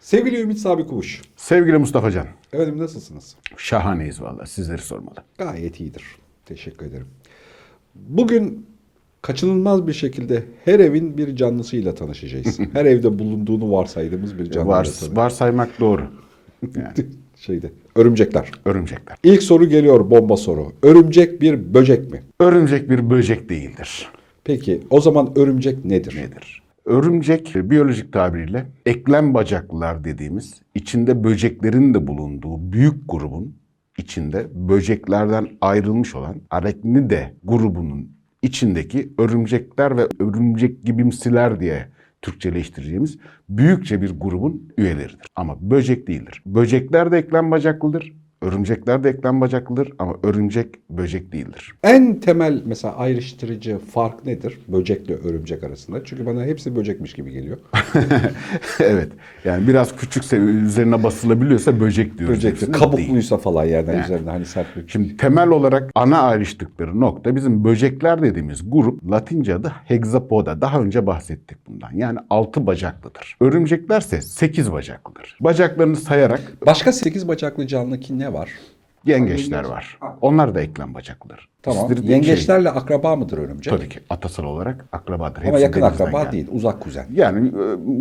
Sevgili Ümit Sabi Kubuş. Sevgili Mustafa Can, Efendim nasılsınız? şahaneyiz vallahi sizleri sormalı. Gayet iyidir. Teşekkür ederim. Bugün kaçınılmaz bir şekilde her evin bir canlısıyla tanışacağız. her evde bulunduğunu varsaydığımız bir canlı. Var, varsaymak doğru. Yani, Şeyde. Örümcekler. örümcekler. İlk soru geliyor bomba soru. Örümcek bir böcek mi? Örümcek bir böcek değildir. Peki o zaman örümcek nedir? Nedir? Örümcek biyolojik tabiriyle eklem bacaklılar dediğimiz içinde böceklerin de bulunduğu büyük grubun içinde böceklerden ayrılmış olan Arachnide grubunun içindeki örümcekler ve örümcek gibimsiler diye Türkçeleştireceğimiz büyükçe bir grubun üyeleridir. Ama böcek değildir. Böcekler de eklem bacaklıdır. Örümcekler de eklem bacaklıdır ama örümcek böcek değildir. En temel mesela ayrıştırıcı fark nedir böcekle örümcek arasında? Çünkü bana hepsi böcekmiş gibi geliyor. evet. Yani biraz küçükse üzerine basılabiliyorsa böcek diyoruz. Değil. kabukluysa falan yerden üzerinde hani sert bir Şimdi temel olarak ana ayrıştıkları nokta bizim böcekler dediğimiz grup Latince adı hexapoda. Daha önce bahsettik bundan. Yani altı bacaklıdır. Örümceklerse sekiz bacaklıdır. Bacaklarını sayarak Başka sekiz bacaklı canlı ki ne var? Yengeçler var. Onlar da eklem bacaklıdır. Tamam. İstir- Yengeçlerle akraba mıdır örümcek? Şey, tabii ki atasal olarak akrabadır. Ama Hepsi yakın akraba geldi. değil, uzak kuzen. Yani e,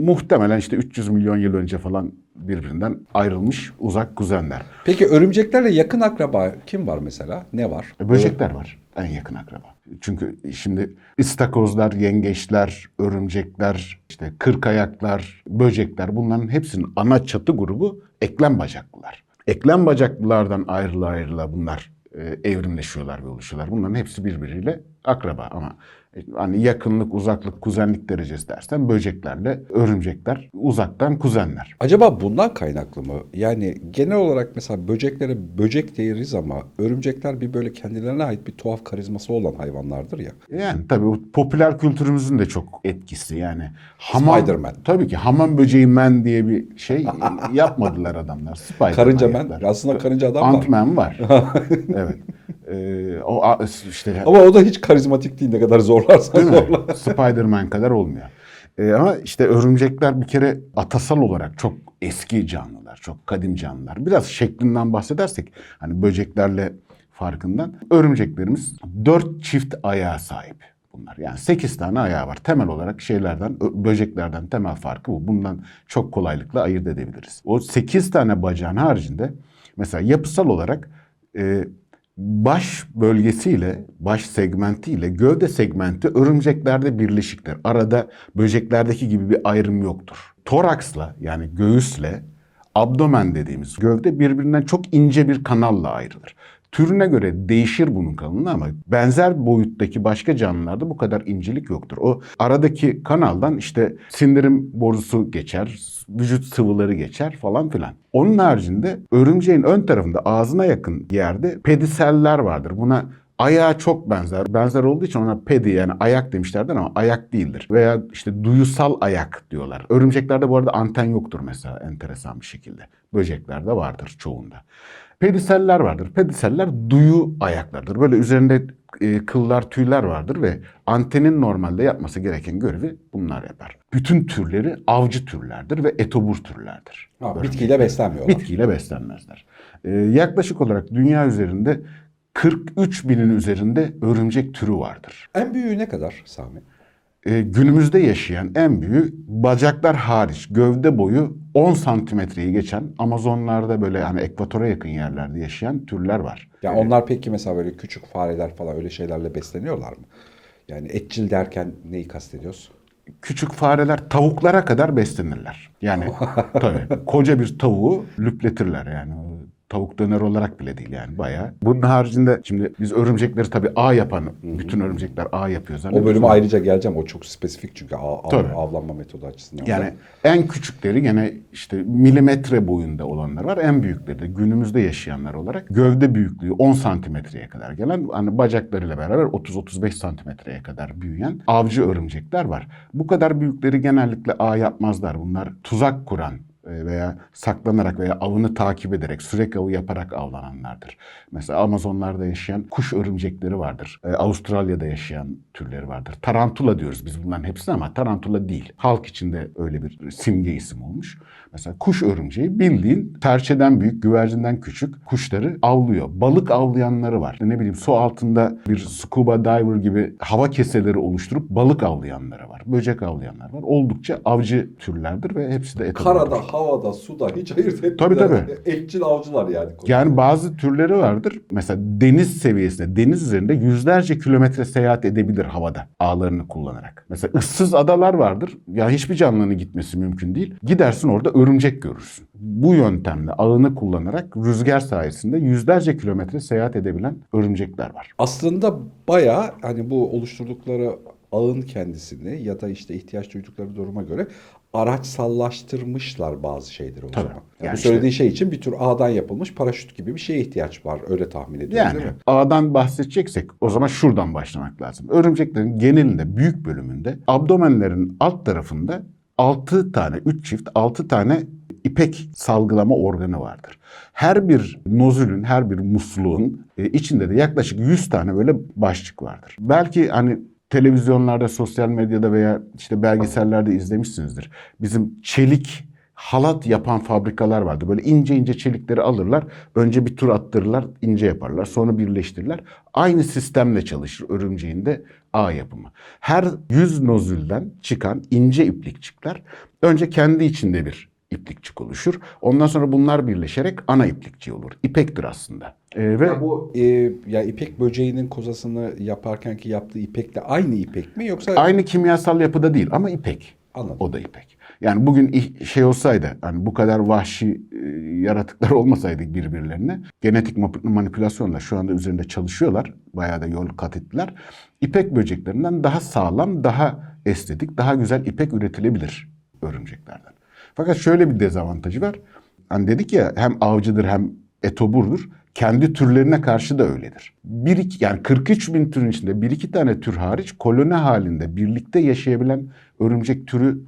muhtemelen işte 300 milyon yıl önce falan birbirinden ayrılmış uzak kuzenler. Peki örümceklerle yakın akraba kim var mesela? Ne var? E, Böcekler var en yakın akraba. Çünkü şimdi istakozlar, yengeçler, örümcekler, işte kırkayaklar, böcekler bunların hepsinin ana çatı grubu eklem bacaklılar. Eklem bacaklılardan ayrıla ayrıla bunlar e, evrimleşiyorlar ve oluşuyorlar. Bunların hepsi birbiriyle akraba ama hani yakınlık, uzaklık, kuzenlik derecesi dersen böceklerle örümcekler uzaktan kuzenler. Acaba bundan kaynaklı mı? Yani genel olarak mesela böceklere böcek deriz ama örümcekler bir böyle kendilerine ait bir tuhaf karizması olan hayvanlardır ya. Yani tabii bu popüler kültürümüzün de çok etkisi yani. Hamam, Spider-Man. Tabii ki hamam böceği man diye bir şey yapmadılar adamlar. Spider-Man Karınca man. yaptılar. Aslında karınca adam var. Ant-Man var. evet. Ee, o işte Ama o da hiç karizmatik değil ne kadar zorlarsan zorla. Spider-Man kadar olmuyor. Ee, ama işte örümcekler bir kere atasal olarak çok eski canlılar, çok kadim canlılar. Biraz şeklinden bahsedersek hani böceklerle farkından örümceklerimiz dört çift ayağa sahip bunlar. Yani sekiz tane ayağı var. Temel olarak şeylerden, böceklerden temel farkı bu. Bundan çok kolaylıkla ayırt edebiliriz. O sekiz tane bacağın haricinde mesela yapısal olarak e, baş bölgesiyle, baş segmentiyle gövde segmenti örümceklerde birleşiktir. Arada böceklerdeki gibi bir ayrım yoktur. Toraksla yani göğüsle abdomen dediğimiz gövde birbirinden çok ince bir kanalla ayrılır. Türüne göre değişir bunun kalınlığı ama benzer boyuttaki başka canlılarda bu kadar incelik yoktur. O aradaki kanaldan işte sindirim borusu geçer, vücut sıvıları geçer falan filan. Onun haricinde örümceğin ön tarafında ağzına yakın yerde pediseller vardır. Buna ayağa çok benzer. Benzer olduğu için ona pedi yani ayak demişlerdir ama ayak değildir. Veya işte duyusal ayak diyorlar. Örümceklerde bu arada anten yoktur mesela enteresan bir şekilde. Böceklerde vardır çoğunda. Pediseller vardır. Pediseller duyu ayaklardır. Böyle üzerinde e, kıllar, tüyler vardır ve antenin normalde yapması gereken görevi bunlar yapar. Bütün türleri avcı türlerdir ve etobur türlerdir. Ha, bitkiyle beslenmiyorlar. Bitkiyle beslenmezler. Ee, yaklaşık olarak dünya üzerinde 43 binin üzerinde örümcek türü vardır. En büyüğü ne kadar Sami? Ee, günümüzde yaşayan en büyüğü bacaklar hariç gövde boyu 10 santimetreyi geçen Amazonlarda böyle yani ekvatora yakın yerlerde yaşayan türler var. Ya onlar peki mesela böyle küçük fareler falan öyle şeylerle besleniyorlar mı? Yani etçil derken neyi kastediyoruz? Küçük fareler tavuklara kadar beslenirler. Yani tabii koca bir tavuğu lüpletirler yani. Tavuk döner olarak bile değil yani bayağı. Bunun haricinde şimdi biz örümcekleri tabii ağ yapan, bütün örümcekler ağ yapıyor O zannediyoruz bölüme ayrıca geleceğim. O çok spesifik çünkü av, av- Tabii. avlanma metodu açısından. Yani en küçükleri gene işte milimetre boyunda olanlar var. En büyükleri de günümüzde yaşayanlar olarak gövde büyüklüğü 10 santimetreye kadar gelen hani bacaklarıyla beraber 30-35 santimetreye kadar büyüyen avcı örümcekler var. Bu kadar büyükleri genellikle ağ yapmazlar. Bunlar tuzak kuran veya saklanarak veya avını takip ederek sürekli avı yaparak avlananlardır. Mesela Amazonlarda yaşayan kuş örümcekleri vardır. E, Avustralya'da yaşayan türleri vardır. Tarantula diyoruz biz bunların hepsine ama tarantula değil. Halk içinde öyle bir simge isim olmuş. Mesela kuş örümceği bildiğin serçeden büyük, güvercinden küçük kuşları avlıyor. Balık avlayanları var. Ne bileyim su altında bir scuba diver gibi hava keseleri oluşturup balık avlayanları var. Böcek avlayanlar var. Oldukça avcı türlerdir ve hepsi de et Karada, havada, suda hiç ayırt etmeden. Tabii, tabii. Etçil avcılar yani. Yani bazı türleri vardır. Mesela deniz seviyesinde, deniz üzerinde yüzlerce kilometre seyahat edebilir havada ağlarını kullanarak. Mesela ıssız adalar vardır. Ya hiçbir canlının gitmesi mümkün değil. Gidersin orada örümcek görürsün. Bu yöntemle ağını kullanarak rüzgar sayesinde yüzlerce kilometre seyahat edebilen örümcekler var. Aslında bayağı hani bu oluşturdukları ağın kendisini ya da işte ihtiyaç duydukları duruma göre araçsallaştırmışlar bazı şeyleri o Tabii. zaman. Yani bu işte- söylediğin şey için bir tür ağdan yapılmış paraşüt gibi bir şeye ihtiyaç var. Öyle tahmin ediyorum Yani değil mi? ağdan bahsedeceksek o zaman şuradan başlamak lazım. Örümceklerin genelinde büyük bölümünde abdomenlerin alt tarafında 6 tane 3 çift 6 tane ipek salgılama organı vardır. Her bir nozülün, her bir musluğun e, içinde de yaklaşık 100 tane böyle başlık vardır. Belki hani televizyonlarda, sosyal medyada veya işte belgesellerde izlemişsinizdir. Bizim çelik halat yapan fabrikalar vardı. Böyle ince ince çelikleri alırlar. Önce bir tur attırırlar, ince yaparlar. Sonra birleştirirler. Aynı sistemle çalışır örümceğin de ağ yapımı. Her 100 nozülden çıkan ince iplikçikler önce kendi içinde bir iplikçik oluşur. Ondan sonra bunlar birleşerek ana iplikçi olur. İpektir aslında. Ee, ve Ya bu e, ya ipek böceğinin kozasını yaparken ki yaptığı ipekle aynı ipek mi yoksa aynı kimyasal yapıda değil ama ipek. Anladım. O da ipek. Yani bugün şey olsaydı hani bu kadar vahşi e, yaratıklar olmasaydı birbirlerine genetik manipülasyonla şu anda üzerinde çalışıyorlar. Bayağı da yol kat ettiler. İpek böceklerinden daha sağlam, daha estetik, daha güzel ipek üretilebilir örümceklerden. Fakat şöyle bir dezavantajı var. Hani dedik ya hem avcıdır hem etoburdur. Kendi türlerine karşı da öyledir. Bir iki, yani 43 bin türün içinde bir iki tane tür hariç koloni halinde birlikte yaşayabilen örümcek türü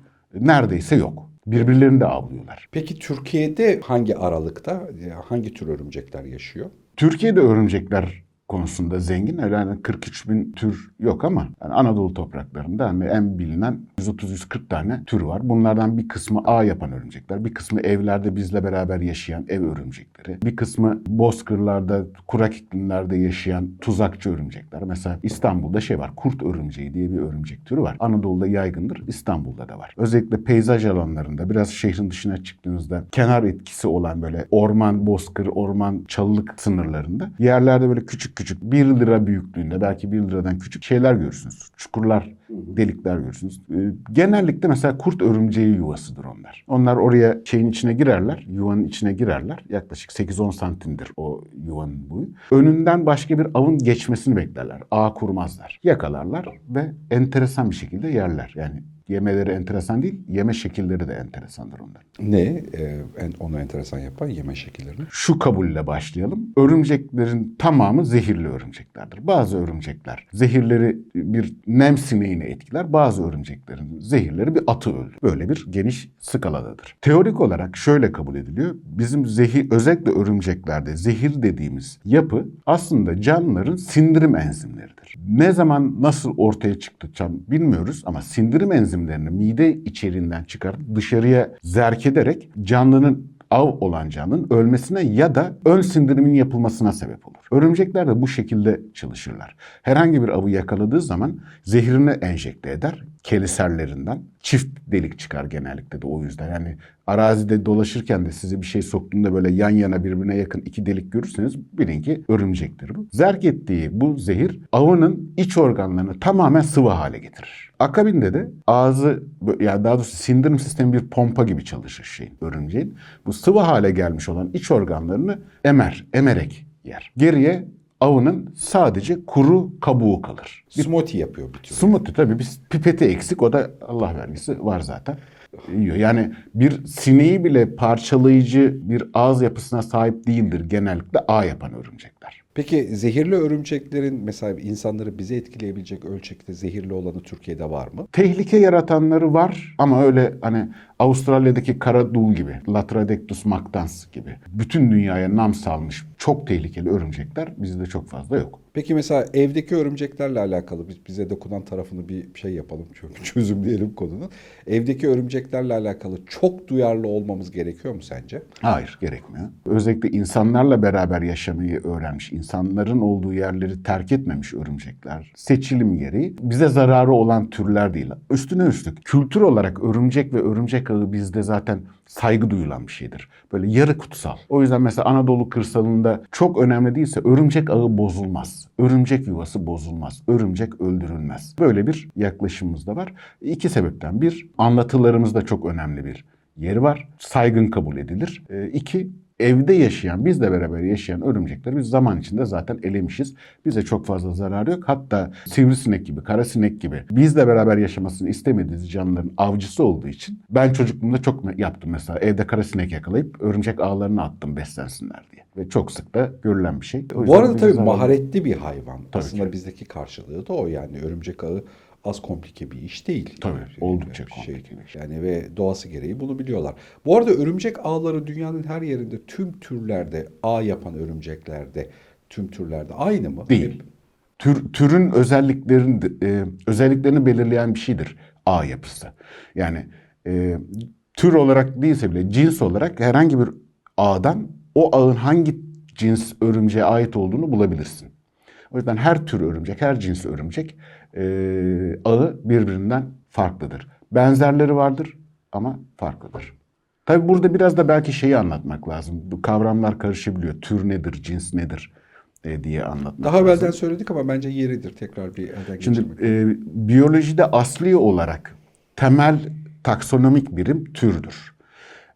neredeyse yok. Birbirlerini de avlıyorlar. Peki Türkiye'de hangi aralıkta hangi tür örümcekler yaşıyor? Türkiye'de örümcekler konusunda zengin. Öyle hani 43 bin tür yok ama yani Anadolu topraklarında hani en bilinen 130-140 tane tür var. Bunlardan bir kısmı ağ yapan örümcekler, bir kısmı evlerde bizle beraber yaşayan ev örümcekleri, bir kısmı bozkırlarda, kurak iklimlerde yaşayan tuzakçı örümcekler. Mesela İstanbul'da şey var, kurt örümceği diye bir örümcek türü var. Anadolu'da yaygındır, İstanbul'da da var. Özellikle peyzaj alanlarında, biraz şehrin dışına çıktığınızda kenar etkisi olan böyle orman, bozkır, orman, çalılık sınırlarında yerlerde böyle küçük küçük 1 lira büyüklüğünde belki 1 liradan küçük şeyler görürsünüz. Çukurlar, delikler görürsünüz. Ee, genellikle mesela kurt örümceği yuvasıdır onlar. Onlar oraya şeyin içine girerler, yuvanın içine girerler. Yaklaşık 8-10 santimdir o yuvanın boyu. Önünden başka bir avın geçmesini beklerler. Ağ kurmazlar. Yakalarlar ve enteresan bir şekilde yerler. Yani yemeleri enteresan değil, yeme şekilleri de enteresandır onların. Ne e, en, onu enteresan yapan yeme şekillerini? Şu kabulle başlayalım. Örümceklerin tamamı zehirli örümceklerdir. Bazı örümcekler zehirleri bir nem sineğini etkiler. Bazı örümceklerin zehirleri bir atı öldürür. Böyle bir geniş skaladadır. Teorik olarak şöyle kabul ediliyor. Bizim zehir, özellikle örümceklerde zehir dediğimiz yapı aslında canlıların sindirim enzimleridir. Ne zaman nasıl ortaya çıktı tam bilmiyoruz ama sindirim enzimlerini mide içeriğinden çıkarıp dışarıya zerk ederek canlının av olan canlının ölmesine ya da ön sindirimin yapılmasına sebep olur. Örümcekler de bu şekilde çalışırlar. Herhangi bir avı yakaladığı zaman zehrini enjekte eder keliserlerinden. Çift delik çıkar genellikle de o yüzden. Yani arazide dolaşırken de size bir şey soktuğunda böyle yan yana birbirine yakın iki delik görürseniz bilin ki örümcektir bu. Zerk ettiği bu zehir avının iç organlarını tamamen sıvı hale getirir. Akabinde de ağzı yani daha doğrusu sindirim sistemi bir pompa gibi çalışır şeyin örümceğin. Bu sıvı hale gelmiş olan iç organlarını emer, emerek yer. Geriye avının sadece kuru kabuğu kalır. Smoothie yapıyor bir tür. Smoothie tabii bir pipeti eksik o da Allah vergisi var zaten. Yiyor. Yani bir sineği bile parçalayıcı bir ağız yapısına sahip değildir genellikle ağ yapan örümcekler. Peki zehirli örümceklerin mesela insanları bize etkileyebilecek ölçekte zehirli olanı Türkiye'de var mı? Tehlike yaratanları var ama öyle hani Avustralya'daki kara dul gibi, Latrodectus mactans gibi bütün dünyaya nam salmış çok tehlikeli örümcekler bizde çok fazla yok. Peki mesela evdeki örümceklerle alakalı biz bize dokunan tarafını bir şey yapalım çünkü çözümleyelim konunun. Evdeki örümceklerle alakalı çok duyarlı olmamız gerekiyor mu sence? Hayır, gerekmiyor. Özellikle insanlarla beraber yaşamayı öğrenmiş, insanların olduğu yerleri terk etmemiş örümcekler seçilim gereği bize zararı olan türler değil. Üstüne üstlük kültür olarak örümcek ve örümcek ağı bizde zaten saygı duyulan bir şeydir. Böyle yarı kutsal. O yüzden mesela Anadolu kırsalında çok önemli değilse örümcek ağı bozulmaz. Örümcek yuvası bozulmaz. Örümcek öldürülmez. Böyle bir yaklaşımımız da var. İki sebepten. Bir, anlatılarımızda çok önemli bir yeri var. Saygın kabul edilir. E, iki, evde yaşayan, bizle beraber yaşayan örümcekleri biz zaman içinde zaten elemişiz. Bize çok fazla zararı yok. Hatta sivrisinek gibi, karasinek gibi bizle beraber yaşamasını istemediğimiz canlıların avcısı olduğu için ben çocukluğumda çok yaptım mesela. Evde karasinek yakalayıp örümcek ağlarına attım beslensinler diye. Ve çok sık da görülen bir şey. Bu arada tabii zararı- maharetli bir hayvan. Tabii Aslında ki. bizdeki karşılığı da o yani örümcek ağı az komplike bir iş değil. Tabii, Yani oldukça bir komplike bir iş. Yani ve doğası gereği bunu biliyorlar. Bu arada örümcek ağları dünyanın her yerinde tüm türlerde ağ yapan örümceklerde tüm türlerde aynı mı? Değil. Hep- Tür, türün özelliklerini e, özelliklerini belirleyen bir şeydir ağ yapısı. Yani e, tür olarak değilse bile cins olarak herhangi bir ağdan o ağın hangi cins örümceğe ait olduğunu bulabilirsin. O yüzden her tür örümcek, her cins örümcek e, ağı birbirinden farklıdır. Benzerleri vardır ama farklıdır. Tabi burada biraz da belki şeyi anlatmak lazım. Bu kavramlar karışabiliyor. Tür nedir, cins nedir e, diye anlatmak Daha lazım. evvelden söyledik ama bence yeridir tekrar bir elden Şimdi e, biyolojide asli olarak temel taksonomik birim türdür.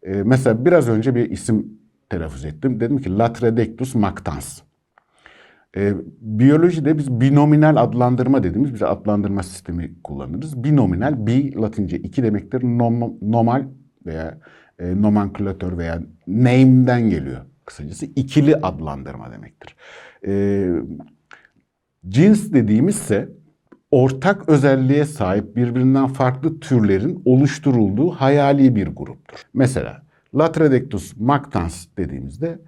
E, mesela biraz önce bir isim telaffuz ettim. Dedim ki Latrodectus mactans. E, biyolojide biz binominal adlandırma dediğimiz bir adlandırma sistemi kullanırız. Binominal, bi Latince iki demektir. Nom, nomal veya e, nomenklatör veya name'den geliyor kısacası. ikili adlandırma demektir. E, Cins dediğimizse ortak özelliğe sahip birbirinden farklı türlerin oluşturulduğu hayali bir gruptur. Mesela Latrodectus mactans dediğimizde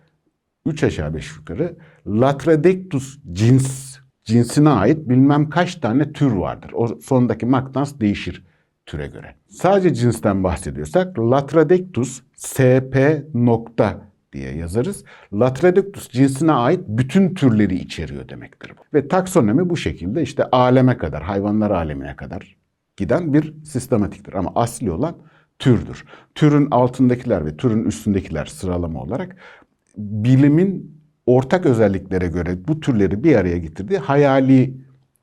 3 aşağı 5 yukarı Latrodectus cins cinsine ait bilmem kaç tane tür vardır. O sondaki mactans değişir türe göre. Sadece cinsten bahsediyorsak Latrodectus sp nokta diye yazarız. Latrodectus cinsine ait bütün türleri içeriyor demektir bu. Ve taksonomi bu şekilde işte aleme kadar, hayvanlar alemine kadar giden bir sistematiktir. Ama asli olan türdür. Türün altındakiler ve türün üstündekiler sıralama olarak bilimin ortak özelliklere göre bu türleri bir araya getirdiği hayali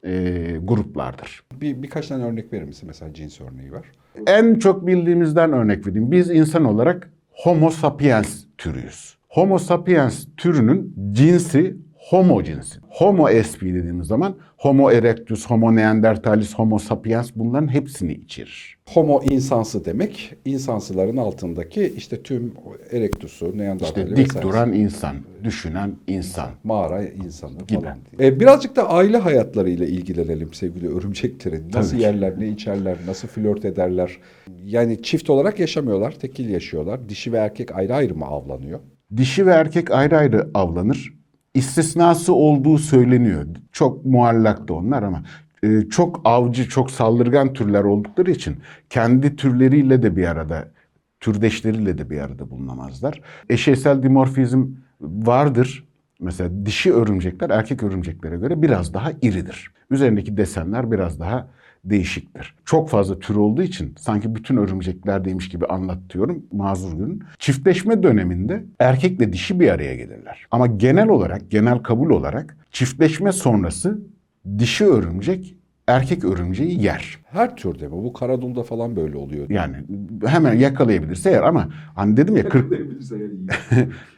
e, gruplardır. Bir, birkaç tane örnek verir misin? Mesela cins örneği var. En çok bildiğimizden örnek vereyim. Biz insan olarak Homo sapiens türüyüz. Homo sapiens türünün cinsi Homo cinsi. Homo sp dediğimiz zaman Homo erectus, Homo neanderthalis, Homo sapiens bunların hepsini içerir. Homo insansı demek, insansıların altındaki işte tüm erektusu, neandertali İşte dik vesaire. duran insan, düşünen insan. mağara insanı Gibi. falan. Ee, birazcık da aile hayatlarıyla ilgilenelim sevgili örümceklerin. Nasıl Tabii yerler, ne içerler, nasıl flört ederler. Yani çift olarak yaşamıyorlar, tekil yaşıyorlar. Dişi ve erkek ayrı ayrı mı avlanıyor? Dişi ve erkek ayrı ayrı avlanır. İstisnası olduğu söyleniyor. Çok muallak da onlar ama e, çok avcı, çok saldırgan türler oldukları için kendi türleriyle de bir arada, türdeşleriyle de bir arada bulunamazlar. Eşeysel dimorfizm vardır. Mesela dişi örümcekler erkek örümceklere göre biraz daha iridir. Üzerindeki desenler biraz daha değişiktir. Çok fazla tür olduğu için sanki bütün örümceklerdeymiş gibi anlatıyorum. Mazur görün. Çiftleşme döneminde erkekle dişi bir araya gelirler. Ama genel olarak, genel kabul olarak çiftleşme sonrası dişi örümcek erkek örümceği yer. Her türde mi? Bu karadulda falan böyle oluyor. Yani hemen yakalayabilirse eğer ama hani dedim ya 40,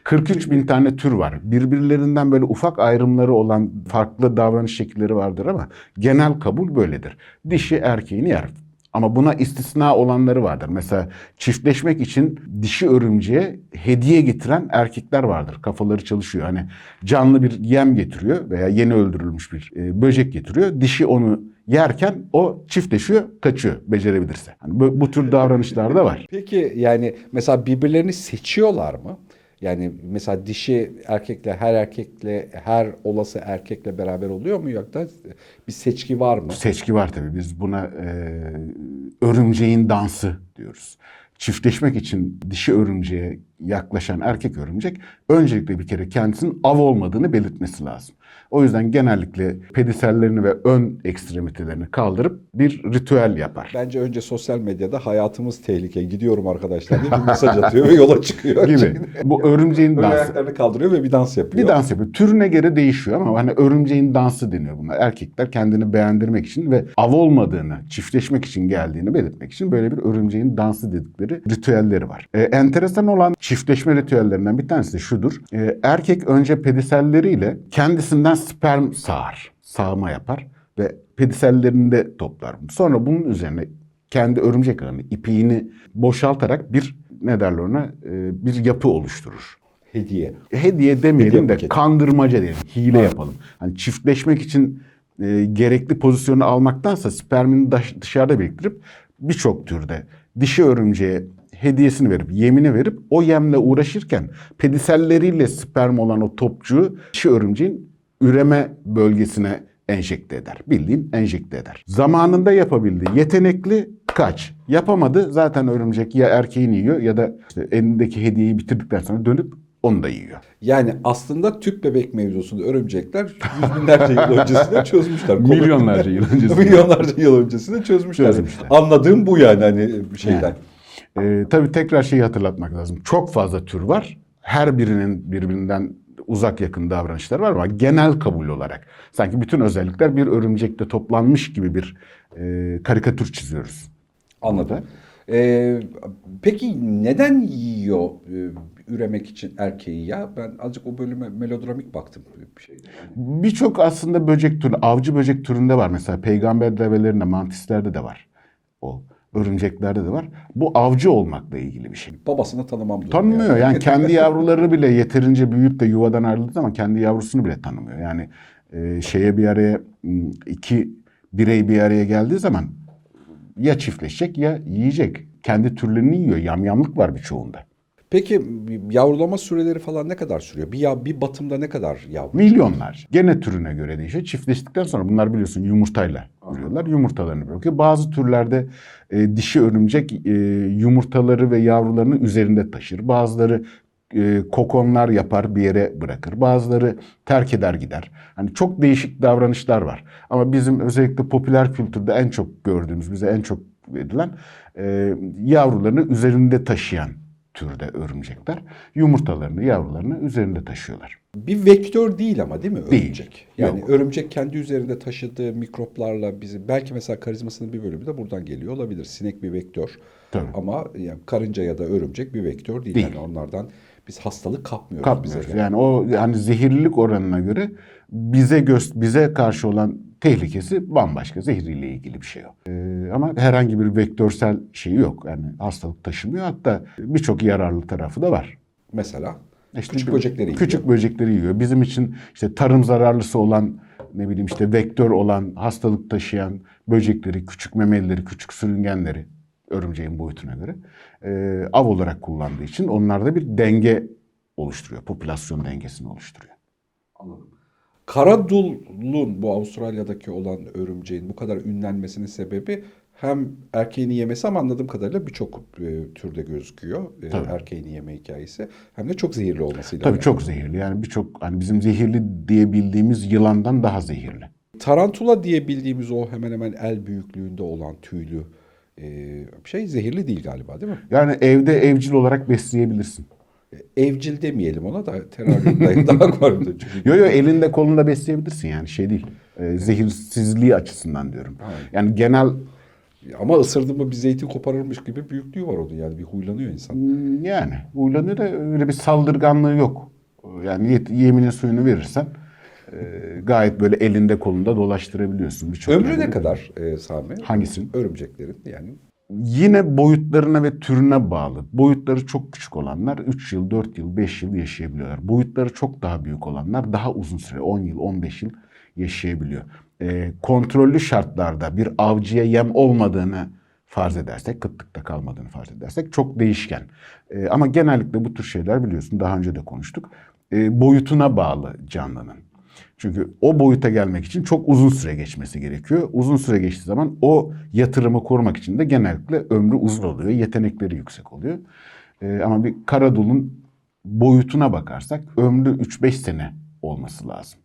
43 bin tane tür var. Birbirlerinden böyle ufak ayrımları olan farklı davranış şekilleri vardır ama genel kabul böyledir. Dişi erkeğini yer. Ama buna istisna olanları vardır. Mesela çiftleşmek için dişi örümceğe hediye getiren erkekler vardır. Kafaları çalışıyor. Hani canlı bir yem getiriyor veya yeni öldürülmüş bir e, böcek getiriyor. Dişi onu yerken o çiftleşiyor, kaçıyor becerebilirse. Hani bu, bu tür davranışlar da var. Peki yani mesela birbirlerini seçiyorlar mı? Yani mesela dişi erkekle her erkekle her olası erkekle beraber oluyor mu yoksa bir seçki var mı? Seçki var tabii. Biz buna e, örümceğin dansı diyoruz. Çiftleşmek için dişi örümceğe yaklaşan erkek örümcek öncelikle bir kere kendisinin av olmadığını belirtmesi lazım. O yüzden genellikle pedisellerini ve ön ekstremitelerini kaldırıp bir ritüel yapar. Bence önce sosyal medyada hayatımız tehlike gidiyorum arkadaşlar diye bir mesaj atıyor ve yola çıkıyor. gibi. Bu örümceğin dansı. ayaklarını kaldırıyor ve bir dans yapıyor. Bir dans yapıyor. Türüne göre değişiyor ama hani örümceğin dansı deniyor buna. Erkekler kendini beğendirmek için ve av olmadığını, çiftleşmek için geldiğini belirtmek için böyle bir örümceğin dansı dedikleri ritüelleri var. Ee, enteresan olan çiftleşme ritüellerinden bir tanesi de şudur. Ee, erkek önce pediselleriyle kendisinden sperm sağar. Sağma yapar ve pedisellerini de toplar. Sonra bunun üzerine kendi örümcek ağını, ipiğini boşaltarak bir ne derler ona e, bir yapı oluşturur Hediye. hediye demeyelim Hediye de paketi. kandırmaca diyelim. Hile yapalım. Hani çiftleşmek için e, gerekli pozisyonu almaktansa spermini dış- dışarıda biriktirip birçok türde dişi örümceğe hediyesini verip yemini verip o yemle uğraşırken pediselleriyle sperm olan o topçuğu dişi örümceğin üreme bölgesine enjekte eder. Bildiğin enjekte eder. Zamanında yapabildi. Yetenekli kaç. Yapamadı. Zaten örümcek ya erkeğini yiyor ya da işte elindeki hediyeyi bitirdikten sonra dönüp onu da yiyor. Yani aslında tüp bebek mevzusunu örümcekler yüz binlerce yıl öncesinde çözmüşler. Milyonlarca yıl öncesinde. Milyonlarca yıl öncesinde çözmüşler. Çözmüşler. Anladığım bu yani hani şeyden. Ee, tabii tekrar şeyi hatırlatmak lazım. Çok fazla tür var. Her birinin birbirinden uzak yakın davranışları var ama genel kabul olarak sanki bütün özellikler bir örümcekte toplanmış gibi bir e, karikatür çiziyoruz. Anladım. Ee, peki neden yiyor e, üremek için erkeği ya? Ben azıcık o bölüme melodramik baktım bir şeyde. Yani. Birçok aslında böcek türü, avcı böcek türünde var. Mesela peygamber develerinde, mantislerde de var. O örümceklerde de var. Bu avcı olmakla ilgili bir şey. Babasını tanımam diyor. Tanımıyor yani kendi yavruları bile yeterince büyüyüp de yuvadan ayrıldığı zaman kendi yavrusunu bile tanımıyor. Yani e, şeye bir araya iki birey bir araya geldiği zaman ya çiftleşecek ya yiyecek. Kendi türlerini yiyor. Yamyamlık var birçoğunda. Peki yavrulama süreleri falan ne kadar sürüyor? Bir ya bir batımda ne kadar yavru? Milyonlar. Gene türüne göre değişiyor. Çiftleştikten sonra bunlar biliyorsun yumurtayla ürüyorlar. Yumurtalarını bırakıyor. Bazı türlerde e, dişi örümcek e, yumurtaları ve yavrularını üzerinde taşır. Bazıları e, kokonlar yapar bir yere bırakır. Bazıları terk eder gider. Hani çok değişik davranışlar var. Ama bizim özellikle popüler kültürde en çok gördüğümüz, bize en çok verilen e, yavrularını üzerinde taşıyan türde örümcekler yumurtalarını, yavrularını üzerinde taşıyorlar. Bir vektör değil ama değil mi Değil. örümcek? Yani Yok. örümcek kendi üzerinde taşıdığı mikroplarla bizi belki mesela karizmasının bir bölümü de buradan geliyor olabilir. Sinek bir vektör. Tabii. Ama yani karınca ya da örümcek bir vektör değil. Değil. Yani onlardan biz hastalık kapmıyoruz. Kapmıyoruz. bize. Yani o yani zehirlilik oranına göre bize göz bize karşı olan tehlikesi bambaşka. Zehriyle ilgili bir şey yok. Ee, ama herhangi bir vektörsel şeyi yok. Yani hastalık taşımıyor. Hatta birçok yararlı tarafı da var. Mesela İşte küçük böcekleri yiyor. Küçük böcekleri yiyor. Bizim için işte tarım zararlısı olan ne bileyim işte vektör olan hastalık taşıyan böcekleri, küçük memelileri, küçük sürüngenleri örümceğin boyutuna göre e, av olarak kullandığı için onlarda bir denge oluşturuyor. Popülasyon dengesini oluşturuyor. Anladım. Karadul'un bu Avustralya'daki olan örümceğin bu kadar ünlenmesinin sebebi hem erkeğini yemesi ama anladığım kadarıyla birçok e, türde gözüküyor e, Tabii. erkeğini yeme hikayesi. Hem de çok zehirli olmasıyla. Tabii çok zehirli. Yani birçok hani bizim zehirli diye bildiğimiz yılandan daha zehirli. Tarantula diye bildiğimiz o hemen hemen el büyüklüğünde olan tüylü e, şey zehirli değil galiba değil mi? Yani evde evcil olarak besleyebilirsin. Evcil demeyelim ona da teraryumda daha var. Çünkü Yo yo elinde kolunda besleyebilirsin yani şey değil. E, zehirsizliği açısından diyorum. Yani genel Ama ısırdı mı bir zeytin koparırmış gibi büyüklüğü var onun yani bir huylanıyor insan. Hmm, Yani uylanıyor da öyle bir saldırganlığı yok. Yani yeminin suyunu verirsen e, gayet böyle elinde kolunda dolaştırabiliyorsun. Birçok Ömrü yerde. ne kadar e, Sami? Hangisinin? Örümceklerin yani. Yine boyutlarına ve türüne bağlı. Boyutları çok küçük olanlar 3 yıl, 4 yıl, 5 yıl yaşayabiliyorlar. Boyutları çok daha büyük olanlar daha uzun süre 10 yıl, 15 yıl yaşayabiliyor. e, kontrollü şartlarda bir avcıya yem olmadığını farz edersek, kıtlıkta kalmadığını farz edersek çok değişken. E, ama genellikle bu tür şeyler biliyorsun daha önce de konuştuk. e, boyutuna bağlı canlının. Çünkü o boyuta gelmek için çok uzun süre geçmesi gerekiyor. Uzun süre geçtiği zaman o yatırımı korumak için de genellikle ömrü uzun oluyor, yetenekleri yüksek oluyor. E, ama bir karadulun boyutuna bakarsak ömrü 3-5 sene olması lazım.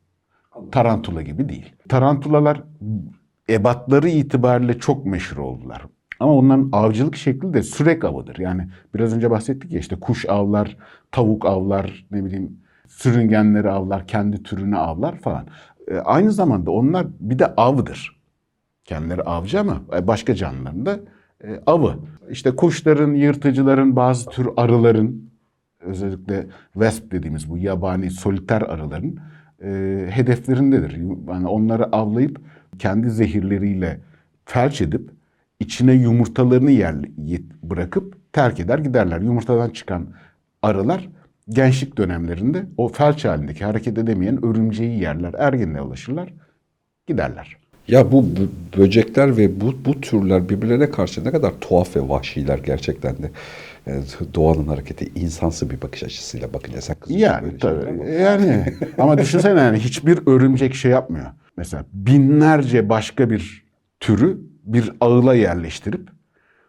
Tarantula gibi değil. Tarantulalar ebatları itibariyle çok meşhur oldular. Ama onların avcılık şekli de sürek avıdır. Yani biraz önce bahsettik ya işte kuş avlar, tavuk avlar, ne bileyim sürüngenleri avlar, kendi türünü avlar falan. E, aynı zamanda onlar bir de avdır. Kendileri avcı ama e, başka canlıların da e, avı. İşte kuşların, yırtıcıların, bazı tür arıların, özellikle wasp dediğimiz bu yabani soliter arıların e, hedeflerindedir. Yani onları avlayıp kendi zehirleriyle felç edip içine yumurtalarını yer, bırakıp terk eder giderler. Yumurtadan çıkan arılar gençlik dönemlerinde o felç halindeki hareket edemeyen örümceği yerler. Ergenliğe ulaşırlar, giderler. Ya bu bö- böcekler ve bu, bu türler birbirlerine karşı ne kadar tuhaf ve vahşiler gerçekten de. Yani doğanın hareketi insansı bir bakış açısıyla bakınca sen kızıyorsun Yani böyle tabii. ama. Yani ama düşünsene yani hiçbir örümcek şey yapmıyor. Mesela binlerce başka bir türü bir ağıla yerleştirip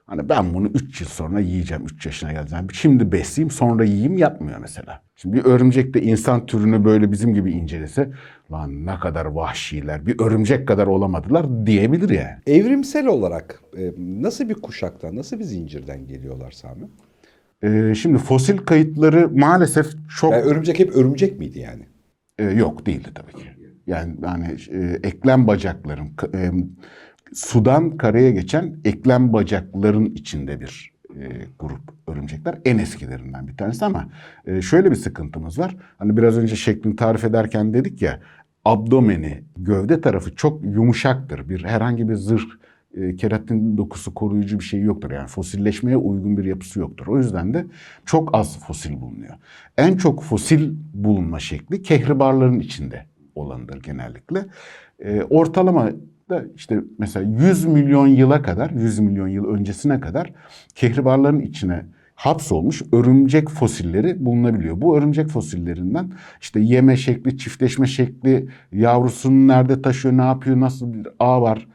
hani ben bunu 3 yıl sonra yiyeceğim 3 yaşına geleceğim. Şimdi besleyeyim sonra yiyeyim yapmıyor mesela. Şimdi bir örümcek de insan türünü böyle bizim gibi incelese lan ne kadar vahşiler bir örümcek kadar olamadılar diyebilir yani. Evrimsel olarak e, nasıl bir kuşaktan, nasıl bir zincirden geliyorlar Sami? Ee, şimdi fosil kayıtları maalesef çok Yani örümcek hep örümcek miydi yani? E, yok değildi tabii ki. Yani yani e, eklem bacakların e, sudan karaya geçen eklem bacakların içinde bir e, grup örümcekler en eskilerinden bir tanesi ama e, şöyle bir sıkıntımız var. Hani biraz önce şeklini tarif ederken dedik ya abdomeni, gövde tarafı çok yumuşaktır. Bir herhangi bir zırh e, keratin dokusu koruyucu bir şey yoktur. Yani fosilleşmeye uygun bir yapısı yoktur. O yüzden de çok az fosil bulunuyor. En çok fosil bulunma şekli kehribarların içinde olanıdır genellikle. E, ortalama da işte mesela 100 milyon yıla kadar, 100 milyon yıl öncesine kadar kehribarların içine hapsolmuş örümcek fosilleri bulunabiliyor. Bu örümcek fosillerinden işte yeme şekli, çiftleşme şekli, yavrusunu nerede taşıyor, ne yapıyor, nasıl bir ağ var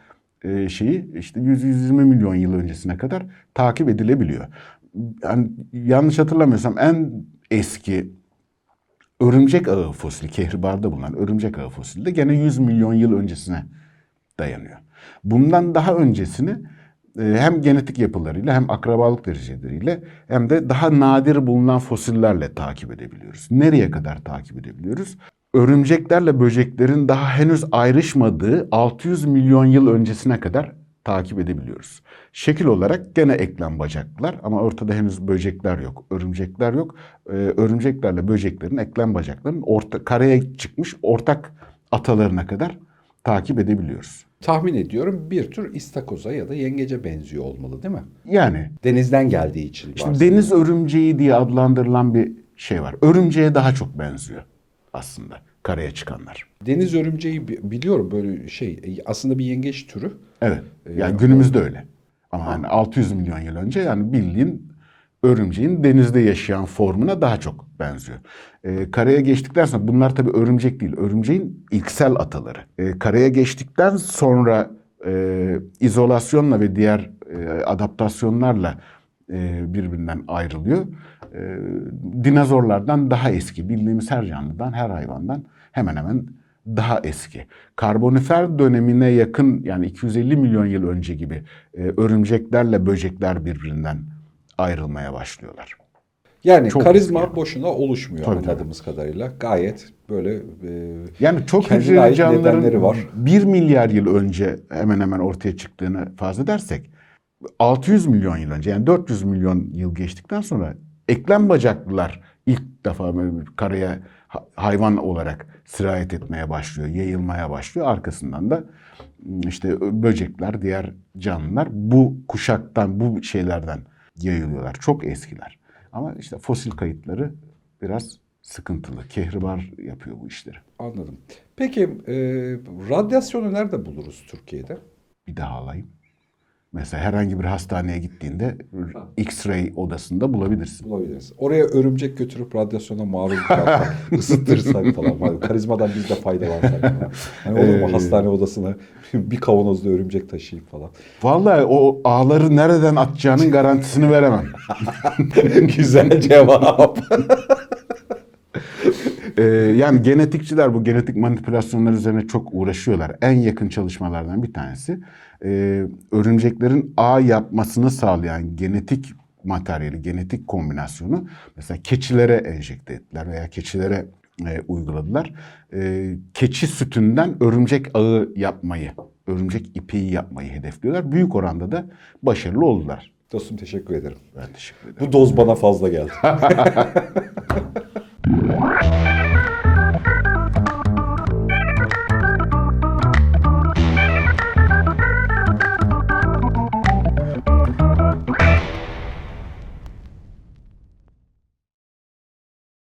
e, şeyi işte 100-120 milyon yıl öncesine kadar takip edilebiliyor. Yani yanlış hatırlamıyorsam en eski örümcek ağı fosili, kehribarda bulunan örümcek ağı fosili de gene 100 milyon yıl öncesine dayanıyor. Bundan daha öncesini e, hem genetik yapılarıyla hem akrabalık dereceleriyle hem de daha nadir bulunan fosillerle takip edebiliyoruz. Nereye kadar takip edebiliyoruz? Örümceklerle böceklerin daha henüz ayrışmadığı 600 milyon yıl öncesine kadar takip edebiliyoruz. Şekil olarak gene eklem bacaklar ama ortada henüz böcekler yok, örümcekler yok. Ee, örümceklerle böceklerin eklem bacaklarının orta, karaya çıkmış ortak atalarına kadar takip edebiliyoruz. Tahmin ediyorum bir tür istakoza ya da yengece benziyor olmalı değil mi? Yani Denizden geldiği için. varsayıyorum. deniz örümceği diye adlandırılan bir şey var. Örümceğe daha çok benziyor aslında karaya çıkanlar. Deniz örümceği bi- biliyorum böyle şey aslında bir yengeç türü. Evet. Ee, Yani günümüzde öyle. Ama hani 600 milyon yıl önce yani bildiğin örümceğin denizde yaşayan formuna daha çok benziyor. Ee, karaya geçtikten sonra bunlar tabii örümcek değil. Örümceğin ilksel ataları. Ee, karaya geçtikten sonra e, izolasyonla ve diğer e, adaptasyonlarla e, birbirinden ayrılıyor. E, dinozorlardan daha eski. Bildiğimiz her canlıdan, her hayvandan hemen hemen daha eski. Karbonifer dönemine yakın yani 250 milyon yıl önce gibi e, örümceklerle böcekler birbirinden ayrılmaya başlıyorlar. Yani Çok karizma eski. boşuna oluşmuyor Tabii, anladığımız kadarıyla. Gayet böyle e, Yani çok hücreli canlıların var. 1 milyar yıl önce hemen hemen ortaya çıktığını farz edersek 600 milyon yıl önce yani 400 milyon yıl geçtikten sonra eklem bacaklılar ilk defa karaya ha- hayvan olarak sirayet etmeye başlıyor, yayılmaya başlıyor. Arkasından da işte böcekler, diğer canlılar bu kuşaktan, bu şeylerden yayılıyorlar. Çok eskiler. Ama işte fosil kayıtları biraz sıkıntılı. Kehribar yapıyor bu işleri. Anladım. Peki e, radyasyonu nerede buluruz Türkiye'de? Bir daha alayım. Mesela herhangi bir hastaneye gittiğinde X-ray odasında bulabilirsin. Bulabiliriz. Oraya örümcek götürüp radyasyona maruz bıraksak, ısıtırsak falan. Karizmadan biz de faydalansak falan. Hani olur mu Ee, hastane odasına bir kavanozda örümcek taşıyıp falan. Vallahi o ağları nereden atacağının garantisini veremem. Güzel cevap. Ee, yani genetikçiler bu genetik manipülasyonlar üzerine çok uğraşıyorlar. En yakın çalışmalardan bir tanesi e, örümceklerin ağ yapmasını sağlayan genetik materyali, genetik kombinasyonu mesela keçilere enjekte ettiler veya keçilere e, uyguladılar. E, keçi sütünden örümcek ağı yapmayı, örümcek ipeği yapmayı hedefliyorlar. Büyük oranda da başarılı oldular. Dostum teşekkür ederim. Ben teşekkür ederim. Bu doz bana fazla geldi. Thank you.